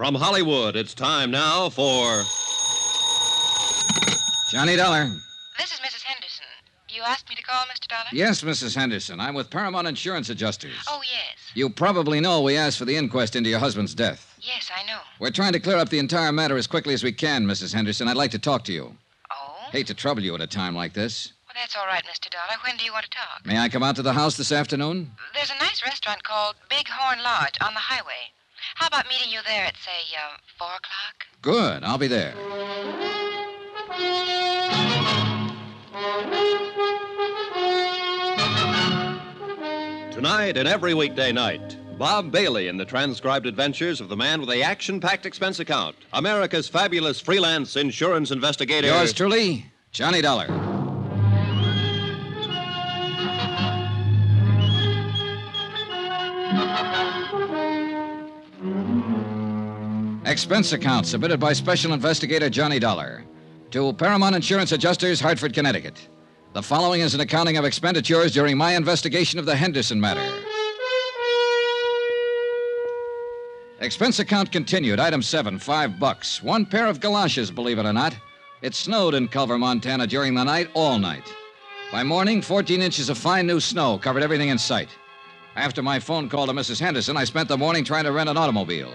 From Hollywood, it's time now for. Johnny Dollar. This is Mrs. Henderson. You asked me to call, Mr. Dollar? Yes, Mrs. Henderson. I'm with Paramount Insurance Adjusters. Oh, yes. You probably know we asked for the inquest into your husband's death. Yes, I know. We're trying to clear up the entire matter as quickly as we can, Mrs. Henderson. I'd like to talk to you. Oh? Hate to trouble you at a time like this. Well, that's all right, Mr. Dollar. When do you want to talk? May I come out to the house this afternoon? There's a nice restaurant called Big Horn Lodge on the highway. How about meeting you there at, say, uh, 4 o'clock? Good. I'll be there. Tonight and every weekday night, Bob Bailey in the transcribed adventures of the man with the action packed expense account, America's fabulous freelance insurance investigator. Yours truly, Johnny Dollar. Expense account submitted by Special Investigator Johnny Dollar to Paramount Insurance Adjusters, Hartford, Connecticut. The following is an accounting of expenditures during my investigation of the Henderson matter. Expense account continued. Item seven, five bucks. One pair of galoshes, believe it or not. It snowed in Culver, Montana during the night, all night. By morning, 14 inches of fine new snow covered everything in sight. After my phone call to Mrs. Henderson, I spent the morning trying to rent an automobile.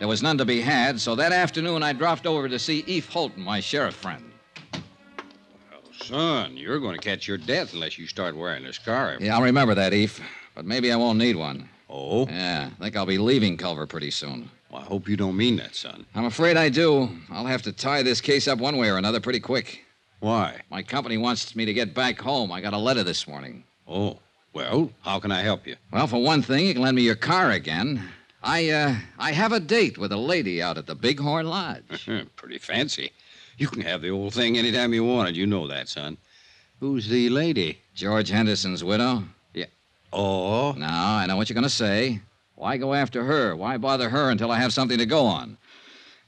There was none to be had, so that afternoon I dropped over to see Eve Holton, my sheriff friend. Well, son, you're going to catch your death unless you start wearing a scarf. Yeah, I'll remember that, Eve. But maybe I won't need one. Oh? Yeah, I think I'll be leaving Culver pretty soon. Well, I hope you don't mean that, son. I'm afraid I do. I'll have to tie this case up one way or another pretty quick. Why? My company wants me to get back home. I got a letter this morning. Oh, well, how can I help you? Well, for one thing, you can lend me your car again. I, uh, I have a date with a lady out at the Bighorn Lodge. Pretty fancy. You can have the old thing anytime you want it. You know that, son. Who's the lady? George Henderson's widow. Yeah. Oh, Now, I know what you're going to say. Why go after her? Why bother her until I have something to go on?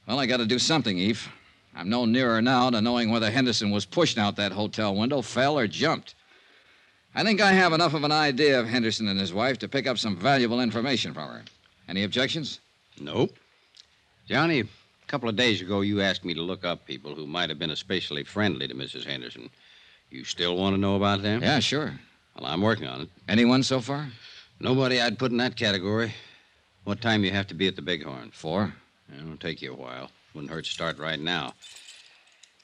Well, I got to do something, Eve. I'm no nearer now to knowing whether Henderson was pushed out that hotel window, fell, or jumped. I think I have enough of an idea of Henderson and his wife to pick up some valuable information from her. Any objections? nope. Johnny, a couple of days ago, you asked me to look up people who might have been especially friendly to Mrs. Henderson. You still want to know about them? Yeah, sure. Well, I'm working on it. Anyone so far? Nobody I'd put in that category. What time you have to be at the Bighorn? Four. It'll take you a while. Wouldn't hurt to start right now.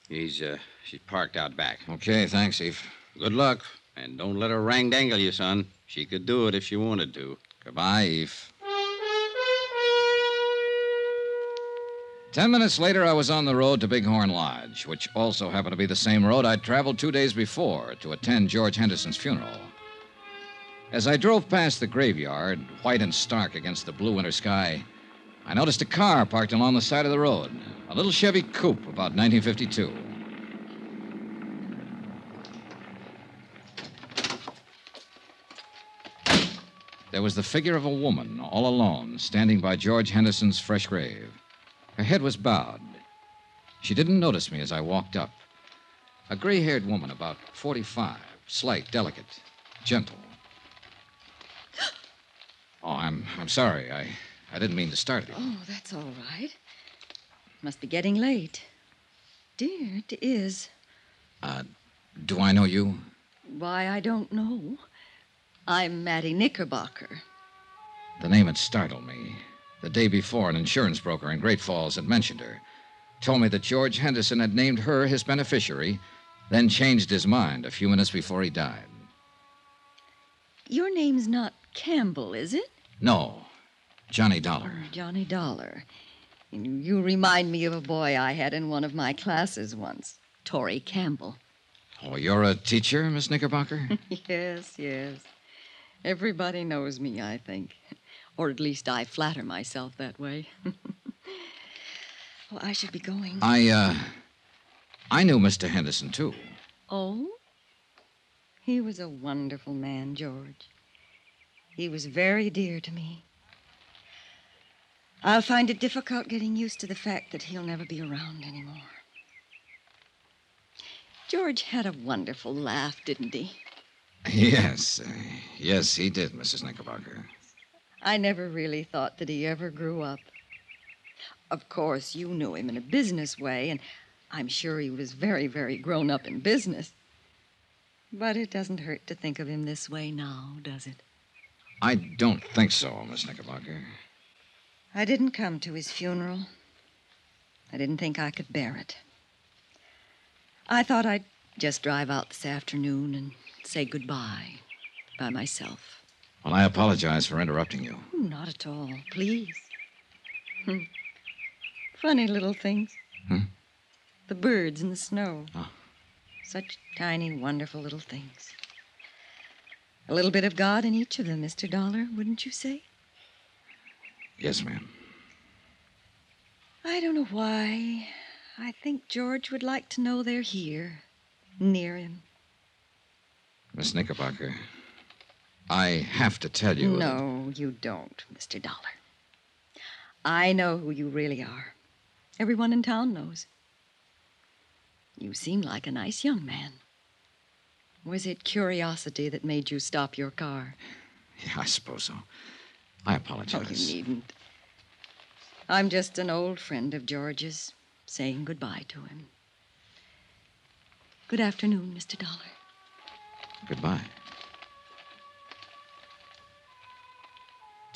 He's uh, she's parked out back. Okay, thanks, Eve. Good luck, and don't let her rang dangle you, son. She could do it if she wanted to. Goodbye, Eve. Ten minutes later, I was on the road to Bighorn Lodge, which also happened to be the same road I'd traveled two days before to attend George Henderson's funeral. As I drove past the graveyard, white and stark against the blue winter sky, I noticed a car parked along the side of the road. A little Chevy coupe, about 1952. There was the figure of a woman, all alone, standing by George Henderson's fresh grave. Her head was bowed. She didn't notice me as I walked up. A gray haired woman, about 45, slight, delicate, gentle. Oh, I'm, I'm sorry. I, I didn't mean to startle you. Oh, that's all right. Must be getting late. Dear, it is. Uh, do I know you? Why, I don't know. I'm Mattie Knickerbocker. The name had startled me. The day before, an insurance broker in Great Falls had mentioned her. Told me that George Henderson had named her his beneficiary, then changed his mind a few minutes before he died. Your name's not Campbell, is it? No, Johnny Dollar. Oh, Johnny Dollar. You- You remind me of a boy I had in one of my classes once, Torrey Campbell. Oh, you're a teacher, Miss Knickerbocker? Yes, yes. Everybody knows me, I think. Or at least I flatter myself that way. well, I should be going. I, uh, I knew Mr. Henderson, too. Oh? He was a wonderful man, George. He was very dear to me. I'll find it difficult getting used to the fact that he'll never be around anymore. George had a wonderful laugh, didn't he? Yes, uh, yes, he did, Mrs. Knickerbocker. I never really thought that he ever grew up. Of course, you knew him in a business way, and I'm sure he was very, very grown up in business. But it doesn't hurt to think of him this way now, does it? I don't think so, Miss Knickerbocker. I didn't come to his funeral. I didn't think I could bear it. I thought I'd just drive out this afternoon and say goodbye by myself. Well, I apologize for interrupting you. Not at all, please. Hmm. Funny little things. Hmm? The birds in the snow. Oh. Such tiny, wonderful little things. A little bit of God in each of them, Mr. Dollar, wouldn't you say? Yes, ma'am. I don't know why. I think George would like to know they're here, near him. Miss Knickerbocker, I have to tell you. Uh, no, you don't, Mr. Dollar. I know who you really are. Everyone in town knows. You seem like a nice young man. Was it curiosity that made you stop your car? Yeah, I suppose so. I apologize. Oh, apologize. you needn't. I'm just an old friend of George's, saying goodbye to him. Good afternoon, Mr. Dollar. Goodbye.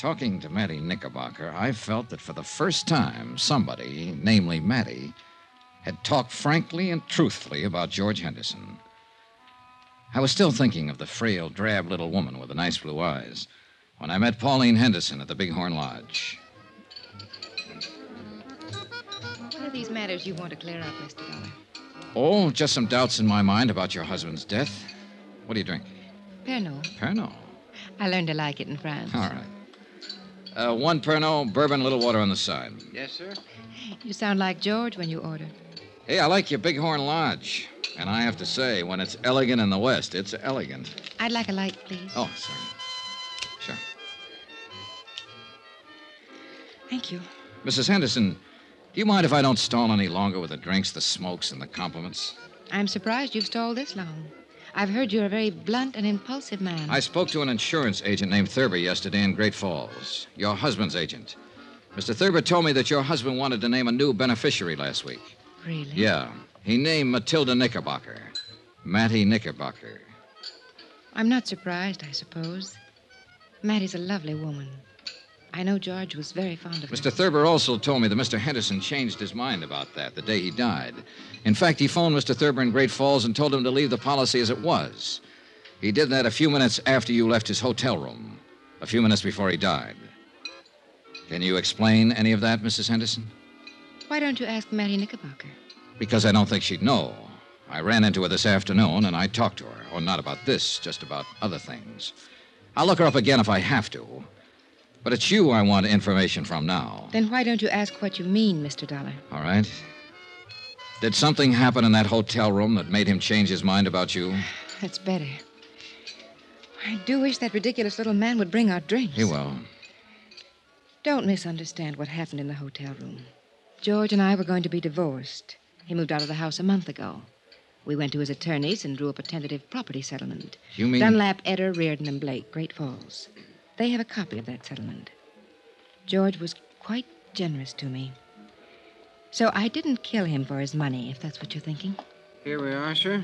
Talking to Mattie Knickerbocker, I felt that for the first time, somebody, namely Mattie, had talked frankly and truthfully about George Henderson. I was still thinking of the frail, drab little woman with the nice blue eyes when I met Pauline Henderson at the Bighorn Lodge. What are these matters you want to clear up, Mr. Dollar? Oh, just some doubts in my mind about your husband's death. What do you drink? Pernod. Pernod. I learned to like it in France. All right. Uh, one Pernod, bourbon, a little water on the side. Yes, sir. You sound like George when you order. Hey, I like your Bighorn Lodge. And I have to say, when it's elegant in the West, it's elegant. I'd like a light, please. Oh, sorry. Sure. Thank you. Mrs. Henderson, do you mind if I don't stall any longer with the drinks, the smokes, and the compliments? I'm surprised you've stalled this long. I've heard you're a very blunt and impulsive man. I spoke to an insurance agent named Thurber yesterday in Great Falls, your husband's agent. Mr. Thurber told me that your husband wanted to name a new beneficiary last week. Really? Yeah. He named Matilda Knickerbocker. Mattie Knickerbocker. I'm not surprised, I suppose. Mattie's a lovely woman. I know George was very fond of her. Mr. Thurber also told me that Mr. Henderson changed his mind about that the day he died. In fact, he phoned Mr. Thurber in Great Falls and told him to leave the policy as it was. He did that a few minutes after you left his hotel room, a few minutes before he died. Can you explain any of that, Mrs. Henderson? Why don't you ask Mary Knickerbocker? Because I don't think she'd know. I ran into her this afternoon and I talked to her. Oh, not about this, just about other things. I'll look her up again if I have to. But it's you I want information from now. Then why don't you ask what you mean, Mr. Dollar? All right. Did something happen in that hotel room that made him change his mind about you? That's better. I do wish that ridiculous little man would bring our drinks. He will. Don't misunderstand what happened in the hotel room. George and I were going to be divorced. He moved out of the house a month ago. We went to his attorneys and drew up a tentative property settlement. You mean. Dunlap, Eder, Reardon, and Blake, Great Falls. They have a copy of that settlement. George was quite generous to me. So I didn't kill him for his money, if that's what you're thinking. Here we are, sir.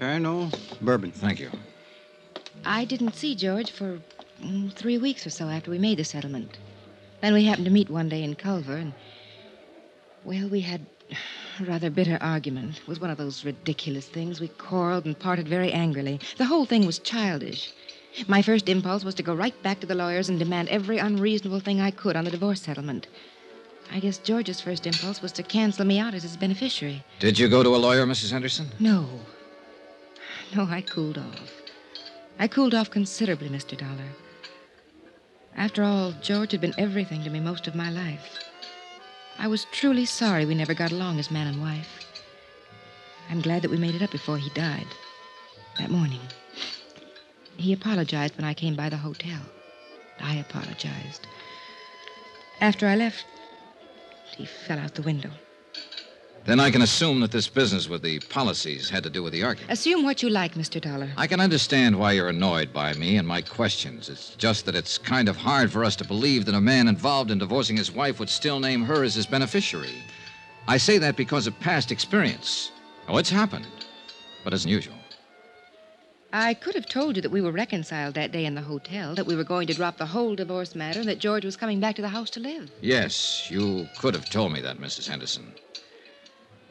Pernod, bourbon. Thank you. I didn't see George for mm, three weeks or so after we made the settlement. Then we happened to meet one day in Culver, and, well, we had a rather bitter argument. It was one of those ridiculous things. We quarreled and parted very angrily. The whole thing was childish. My first impulse was to go right back to the lawyers and demand every unreasonable thing I could on the divorce settlement. I guess George's first impulse was to cancel me out as his beneficiary. Did you go to a lawyer, Mrs. Henderson? No. No, I cooled off. I cooled off considerably, Mr. Dollar. After all, George had been everything to me most of my life. I was truly sorry we never got along as man and wife. I'm glad that we made it up before he died. That morning. He apologized when I came by the hotel. I apologized. After I left, he fell out the window. Then I can assume that this business with the policies had to do with the argument. Assume what you like, Mr. Dollar. I can understand why you're annoyed by me and my questions. It's just that it's kind of hard for us to believe that a man involved in divorcing his wife would still name her as his beneficiary. I say that because of past experience. Oh, it's happened, but it's unusual. I could have told you that we were reconciled that day in the hotel, that we were going to drop the whole divorce matter, and that George was coming back to the house to live. Yes, you could have told me that, Mrs. Henderson.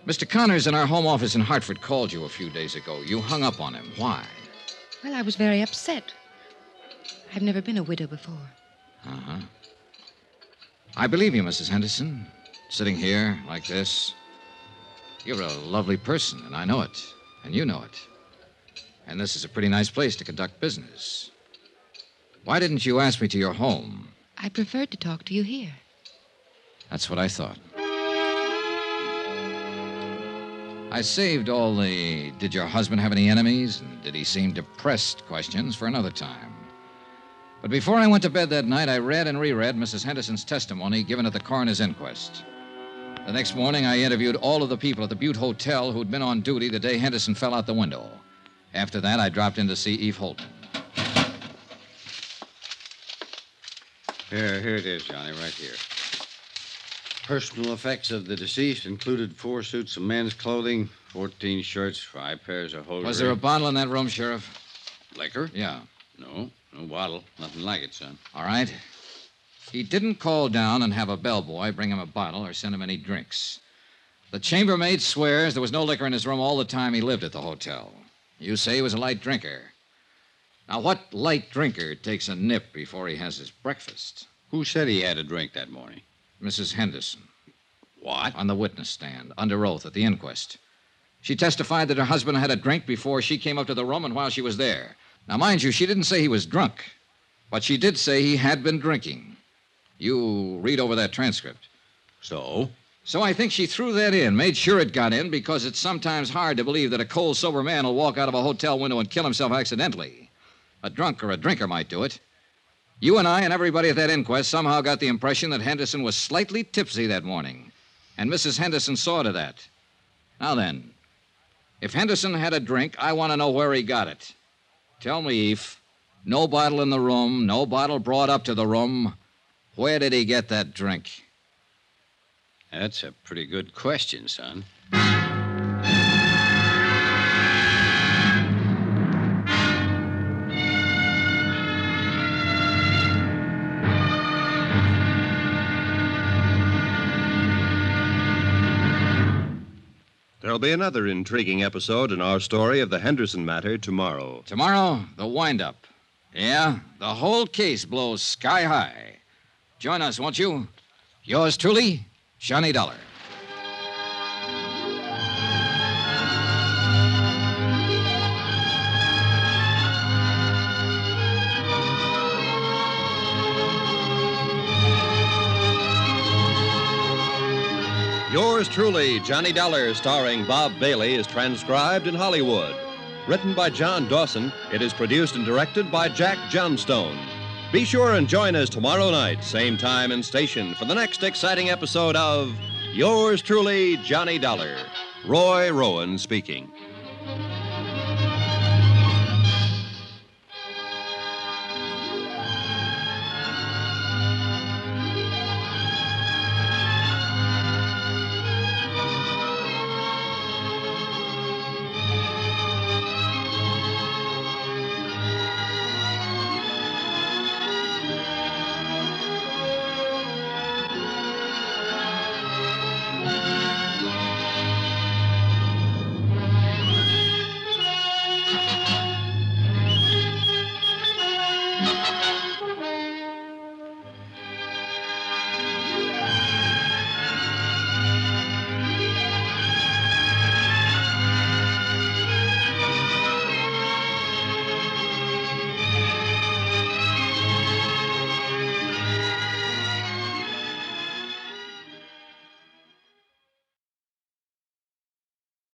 Mr. Connors in our home office in Hartford called you a few days ago. You hung up on him. Why? Well, I was very upset. I've never been a widow before. Uh huh. I believe you, Mrs. Henderson. Sitting here like this. You're a lovely person, and I know it. And you know it. And this is a pretty nice place to conduct business. Why didn't you ask me to your home? I preferred to talk to you here. That's what I thought. I saved all the did your husband have any enemies and did he seem depressed questions for another time. But before I went to bed that night, I read and reread Mrs. Henderson's testimony given at the coroner's inquest. The next morning, I interviewed all of the people at the Butte Hotel who'd been on duty the day Henderson fell out the window. After that, I dropped in to see Eve Holton. Here, here it is, Johnny, right here. Personal effects of the deceased included four suits of men's clothing, 14 shirts, five pairs of hosiery. Was there a bottle in that room, Sheriff? liquor? Yeah. No, no bottle. Nothing like it, son. All right. He didn't call down and have a bellboy bring him a bottle or send him any drinks. The chambermaid swears there was no liquor in his room all the time he lived at the hotel. You say he was a light drinker. Now, what light drinker takes a nip before he has his breakfast? Who said he had a drink that morning? Mrs. Henderson, What? on the witness stand, under oath at the inquest. She testified that her husband had a drink before she came up to the room and while she was there. Now, mind you, she didn't say he was drunk, but she did say he had been drinking. You read over that transcript. So? So I think she threw that in, made sure it got in, because it's sometimes hard to believe that a cold, sober man will walk out of a hotel window and kill himself accidentally. A drunk or a drinker might do it. You and I and everybody at that inquest somehow got the impression that Henderson was slightly tipsy that morning, and Mrs. Henderson saw to that. Now then, if Henderson had a drink, I want to know where he got it. Tell me, Eve. No bottle in the room, no bottle brought up to the room. Where did he get that drink? That's a pretty good question, son. There'll be another intriguing episode in our story of the Henderson matter tomorrow. Tomorrow, the windup. Yeah, the whole case blows sky high. Join us, won't you? Yours truly, Johnny Dollar. Yours truly, Johnny Dollar, starring Bob Bailey, is transcribed in Hollywood. Written by John Dawson, it is produced and directed by Jack Johnstone. Be sure and join us tomorrow night, same time and station, for the next exciting episode of Yours truly, Johnny Dollar. Roy Rowan speaking.